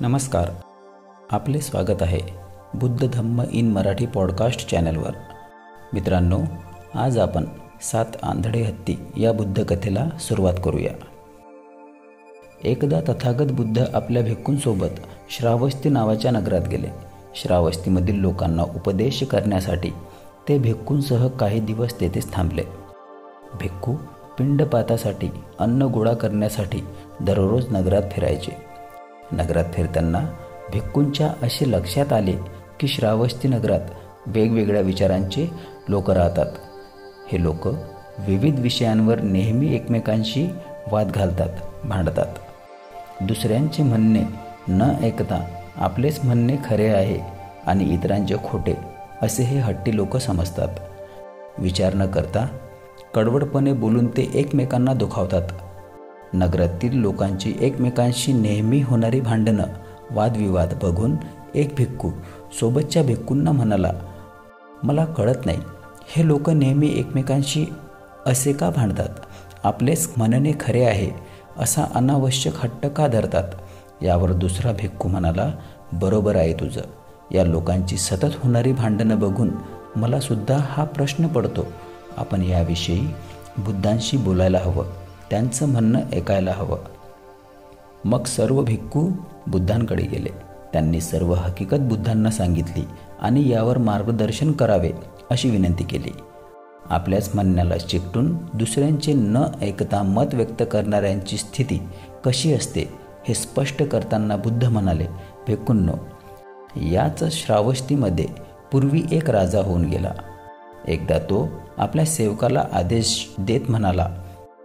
नमस्कार. आपले स्वागत आहे बुद्ध धम्म इन मराठी पॉडकास्ट चॅनलवर. मित्रांनो आज आपण सात आंधळे हत्ती या बुद्ध कथेला सुरुवात करूया. एकदा तथागत बुद्ध आपल्या भिक्कूंसोबत श्रावस्ती नावाच्या नगरात गेले. श्रावस्तीमधील लोकांना उपदेश करण्यासाठी ते भिक्कूंसह काही दिवस तेथेच थांबले. भिक्खू पिंडपातासाठी अन्न गोळा करण्यासाठी दररोज नगरात फिरायचे. नगरात फिरताना भिक्कूंच्या असे लक्षात आले की श्रावस्ती नगरात वेगवेगळ्या विचारांचे लोक राहतात. हे लोक विविध विषयांवर नेहमी एकमेकांशी वाद घालतात भांडतात. दुसऱ्यांचे म्हणणे न ऐकता आपलेच म्हणणे खरे आहे आणि इतरांचे खोटे असे हे हट्टी लोक समजतात. विचार न करता कडवडपणे बोलून ते एकमेकांना दुखावतात. नगरातील लोकांची एकमेकांशी नेहमी होणारी भांडणं वादविवाद बघून एक भिक्खू सोबतच्या भिक्कूंना म्हणाला मला कळत नाही हे लोक नेहमी एकमेकांशी असे का भांडतात? आपलेच म्हणणे खरे आहे असा अनावश्यक हट्ट का धरतात? यावर दुसरा भिक्खू म्हणाला बरोबर आहे तुझं. या लोकांची सतत होणारी भांडणं बघून मलासुद्धा हा प्रश्न पडतो. आपण याविषयी बुद्धांशी बोलायला हवं. त्यांचं म्हणणं ऐकायला हवं. मग सर्व भिक्खू बुद्धांकडे गेले. त्यांनी सर्व हकीकत बुद्धांना सांगितली आणि यावर मार्गदर्शन करावे अशी विनंती केली. आपल्याच म्हणण्याला चिकटून दुसऱ्यांचे न ऐकता मत व्यक्त करणाऱ्यांची स्थिती कशी असते हे स्पष्ट करताना बुद्ध म्हणाले भिक्खूंनो याच श्रावस्तीमध्ये पूर्वी एक राजा होऊन गेला. एकदा तो आपल्या सेवकाला आदेश देत म्हणाला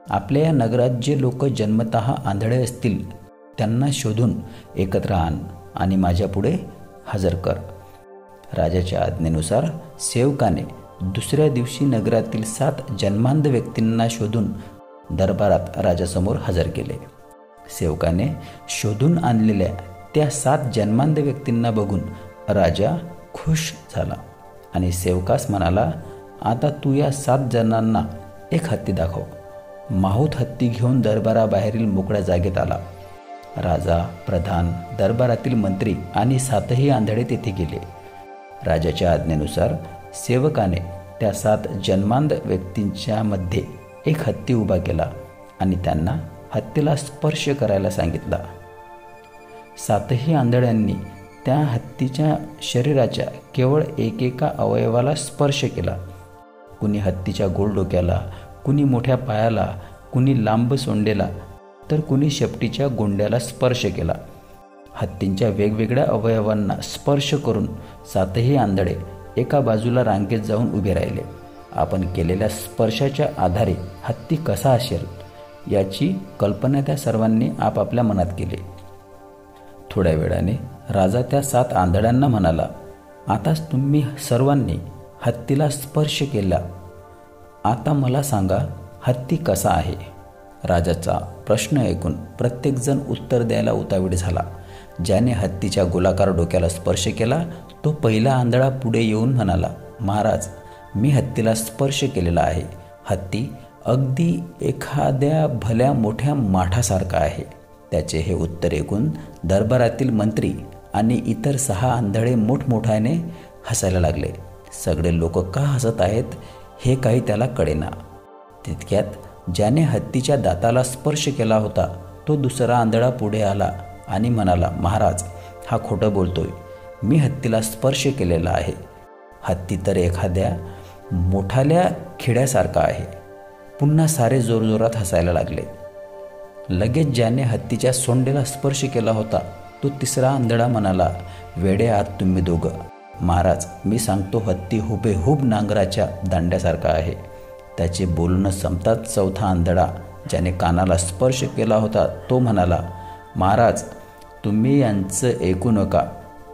आपल्या या नगरात जे लोक जन्मत आंधळे असतील त्यांना शोधून एकत्र आण आणि माझ्यापुढे हजर कर. राजाच्या आज्ञेनुसार सेवकाने दुसऱ्या दिवशी नगरातील सात जन्मांध व्यक्तींना शोधून दरबारात राजासमोर हजर केले. सेवकाने शोधून आणलेल्या त्या सात जन्मांध व्यक्तींना बघून राजा खुश झाला आणि सेवकास म्हणाला आता तू या सात जणांना एक हत्ती दाखव. माहूत हत्ती घेऊन दरबाराबाहेरील मोकळ्या जागेत आला. राजा प्रधान दरबारातील मंत्री आणि सातही आंधळे तेथे गेले. राजाच्या आज्ञेनुसार सेवकाने त्या सात जन्मांध व्यक्तींच्या मध्ये एक हत्ती उभा केला आणि त्यांना हत्तीला स्पर्श करायला सांगितला. सातही आंधळ्यांनी त्या हत्तीच्या शरीराच्या केवळ एकेका अवयवाला स्पर्श केला. कुणी हत्तीच्या गोल डोक्याला कुणी मोठ्या पायाला कुणी लांब सोंडेला तर कुणी शेपटीच्या गोंड्याला स्पर्श केला. हत्तींच्या वेगवेगळ्या अवयवांना स्पर्श करून सातही आंधळे एका बाजूला रांगेत जाऊन उभे राहिले. आपण केलेल्या स्पर्शाच्या आधारे हत्ती कसा असेल याची कल्पना त्या सर्वांनी आपापल्या मनात केली. थोड्या वेळाने राजा त्या सात आंधळ्यांना म्हणाला आताच तुम्ही सर्वांनी हत्तीला स्पर्श केला. आता मला सांगा हत्ती कसा आहे? राजाचा प्रश्न ऐकून प्रत्येकजण उत्तर द्यायला उतावीड झाला. ज्याने हत्तीच्या गोलाकार डोक्याला स्पर्श केला तो पहिला आंधळा पुढे येऊन म्हणाला महाराज मी हत्तीला स्पर्श केलेला आहे. हत्ती अगदी एखाद्या भल्या मोठ्या माठासारखा आहे. त्याचे हे उत्तर ऐकून दरबारातील मंत्री आणि इतर सहा आंधळे मोठमोठ्याने हसायला लागले. सगळे लोक का हसत आहेत? हे काही त्याला कळेना. तितक्यात ज्याने हत्तीच्या दाताला स्पर्श केला होता तो दुसरा आंधळा पुढे आला आणि म्हणाला महाराज हा खोटं बोलतोय. मी हत्तीला स्पर्श केलेला आहे. हत्ती तर एखाद्या मोठाल्या खिड्यासारखा आहे. पुन्हा सारे जोरजोरात हसायला लागले. लगेच ज्याने हत्तीच्या सोंडेला स्पर्श केला होता तो तिसरा आंधळा म्हणाला वेडे आत तुम्ही दोघं. महाराज मी सांगतो हत्ती हुबेहूब नांगराच्या दांड्यासारखा आहे. त्याचे बोलणं संपताच चौथा आंधळा ज्याने कानाला स्पर्श केला होता तो म्हणाला महाराज तुम्ही यांचं ऐकू नका.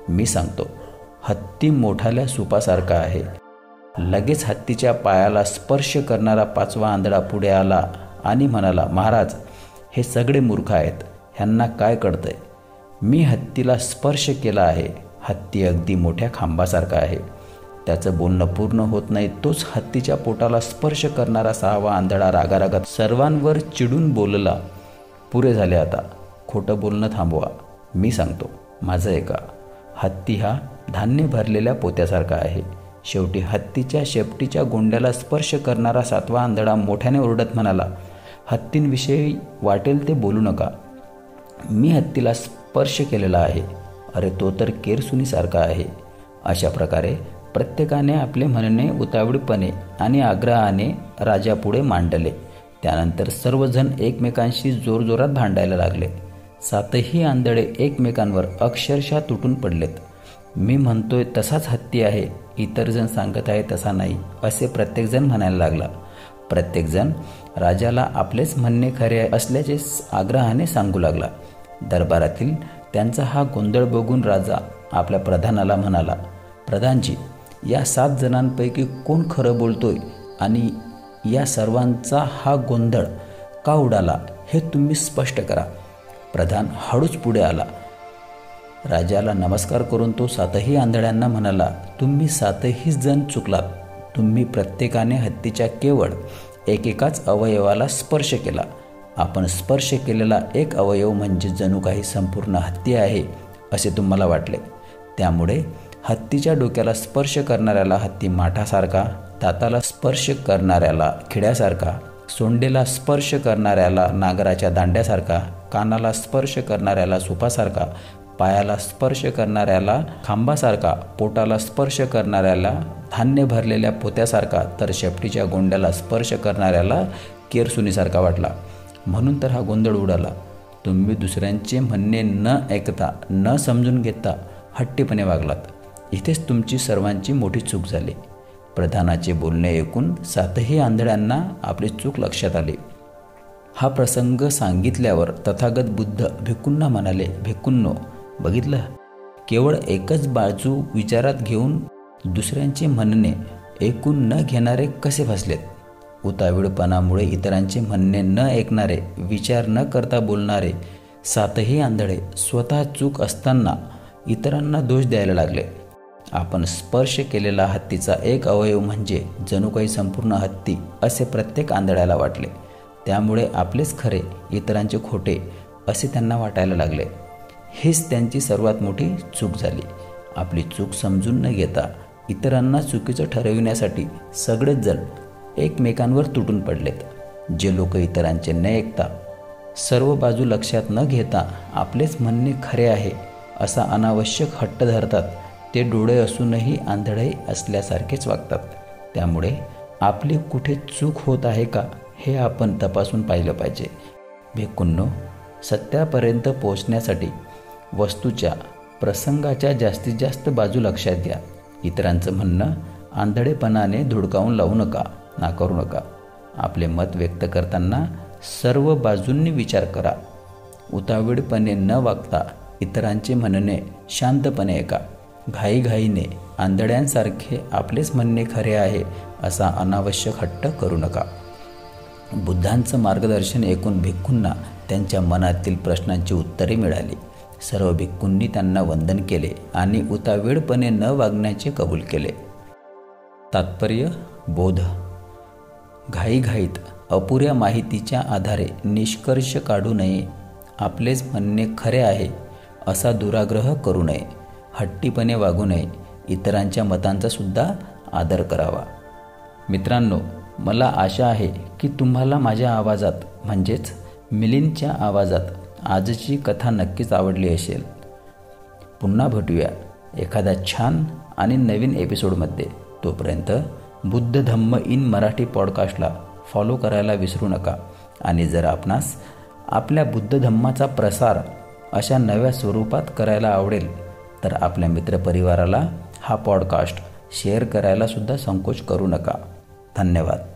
मी सांगतो हत्ती मोठाल्या सुपासारखा आहे. लगेच हत्तीच्या पायाला स्पर्श करणारा पाचवा आंधळा पुढे आला आणि म्हणाला महाराज हे सगळे मूर्ख आहेत. ह्यांना काय कळतंय? मी हत्तीला स्पर्श केला आहे. हत्ती अगदी मोठ्या खांबासारखा आहे. त्याचं बोलणं पूर्ण होत नाही तोच हत्तीच्या पोटाला स्पर्श करणारा सहावा आंधळा रागारागात सर्वांवर चिडून बोलला पुरे झाले आता. खोटं बोलणं थांबवा. मी सांगतो माझं ऐका हत्ती हा धान्य भरलेल्या पोत्यासारखा आहे. शेवटी हत्तीच्या शेपटीच्या गोंड्याला स्पर्श करणारा सातवा आंधळा मोठ्याने ओरडत म्हणाला हत्तींविषयी वाटेल ते बोलू नका. मी हत्तीला स्पर्श केलेला आहे. अरे तो तर केरसुनीसारखा आहे. अशा प्रकारे प्रत्येकाने आपले म्हणणे उतावळीपणे आणि आग्रहाने राजापुढे मांडले. त्यानंतर सर्वजण एकमेकांशी जोरजोरात भांडायला लागले. सातही आंधळे एकमेकांवर अक्षरशः तुटून पडलेत. मी म्हणतोय तसाच हत्ती आहे इतर जण सांगत आहे तसा नाही असे प्रत्येकजण म्हणायला लागला. प्रत्येकजण राजाला आपलेच म्हणणे खरे असल्याचे आग्रहाने सांगू लागला. दरबारातील त्यांचा हा गोंधळ बघून राजा आपल्या प्रधानाला म्हणाला प्रधानजी या सात जणांपैकी कोण खरं बोलतोय आणि या सर्वांचा हा गोंधळ का उडाला हे तुम्ही स्पष्ट करा. प्रधान हळूच पुढे आला. राजाला नमस्कार करून तो सातही आंधळ्यांना म्हणाला तुम्ही सातही जण चुकलात. तुम्ही प्रत्येकाने हत्तीच्या केवळ एकेकाच अवयवाला स्पर्श केला. आपण स्पर्श केलेला एक अवयव म्हणजे जणू काही संपूर्ण हत्ती आहे असे तुम्हाला वाटले. त्यामुळे हत्तीच्या डोक्याला स्पर्श करणाऱ्याला हत्ती माठासारखा दाताला स्पर्श करणाऱ्याला खिड्यासारखा सोंडेला स्पर्श करणाऱ्याला नागराच्या दांड्यासारखा कानाला स्पर्श करणाऱ्याला सुपासारखा पायाला स्पर्श करणाऱ्याला खांबासारखा पोटाला स्पर्श करणाऱ्याला धान्य भरलेल्या पोत्यासारखा तर शेपटीच्या गोंड्याला स्पर्श करणाऱ्याला केरसुनीसारखा वाटला. म्हणून तर हा गोंधळ उडाला. तुम्ही दुसऱ्यांचे म्हणणे न ऐकता न समजून घेता हट्टीपणे वागलात. इथेच तुमची सर्वांची मोठी चूक झाली. प्रधानाचे बोलणे ऐकून सातही आंधळ्यांना आपली चूक लक्षात आली. हा प्रसंग सांगितल्यावर तथागत बुद्ध भिक्कूंना म्हणाले भिक्कूंनो बघितलं? केवळ एकच बाजू विचारात घेऊन दुसऱ्यांचे म्हणणे ऐकून न घेणारे कसे फसलेत? उतावीळपणामुळे इतरांचे म्हणणे न ऐकणारे विचार न करता बोलणारे सातही आंधळे स्वतः चूक असताना इतरांना दोष द्यायला लागले. आपण स्पर्श केलेला हत्तीचा एक अवयव म्हणजे जणू काही संपूर्ण हत्ती असे प्रत्येक आंधळ्याला वाटले. त्यामुळे आपलेच खरे इतरांचे खोटे असे त्यांना वाटायला लागले. हेच त्यांची सर्वात मोठी चूक झाली. आपली चूक समजून न घेता इतरांना चुकीचं ठरविण्यासाठी सगळेच जण एकमेकांवर तुटून पडलेत. जे लोक इतरांचे न ऐकता सर्व बाजू लक्षात न घेता आपलेच म्हणणे खरे आहे असा अनावश्यक हट्ट धरतात ते डोळे असूनही आंधळे असल्यासारखेच वागतात. त्यामुळे आपली कुठे चूक होत आहे का हे आपण तपासून पाहिलं पाहिजे. भिक्कूंनो सत्यापर्यंत पोहोचण्यासाठी वस्तूच्या प्रसंगाच्या जास्तीत जास्त बाजू लक्षात घ्या. इतरांचं म्हणणं आंधळेपणाने धुडकावून लावू नका. नाकारू नका. आपले मत व्यक्त करताना सर्व बाजूंनी विचार करा. उतावीळपणे न वागता इतरांचे म्हणणे शांतपणे ऐका. घाईघाईने आंधळ्यांसारखे आपलेच म्हणणे खरे आहे असा अनावश्यक हट्ट करू नका. बुद्धांचं मार्गदर्शन ऐकून भिक्खूंना त्यांच्या मनातील प्रश्नांची उत्तरे मिळाली. सर्व भिक्खूंनी त्यांना वंदन केले आणि उतावीळपणे न वागण्याचे कबूल केले. तात्पर्य बोध. घाईघाईत अपुऱ्या माहितीच्या आधारे निष्कर्ष काढू नये. आपलेच म्हणणे खरे आहे असा दुराग्रह करू नये. हट्टीपणे वागू नये इतरांच्या मतांचा सुद्धा आदर करावा. मित्रांनो मला आशा आहे की तुम्हाला माझ्या आवाजात म्हणजेच मिलिंदच्या आवाजात आजची कथा नक्कीच आवडली असेल. पुन्हा भेटूया एखाद्या छान आणि नवीन एपिसोडमध्ये तोपर्यंत बुद्ध धम्म इन मराठी पॉडकास्टला फॉलो करायला विसरू नका. आणि जर आपणास आपल्या बुद्ध धम्माचा प्रसार अशा नव्या स्वरूपात करायला आवडेल तर आपल्या मित्रपरिवाराला हा पॉडकास्ट शेअर करायला सुद्धा संकोच करू नका. धन्यवाद.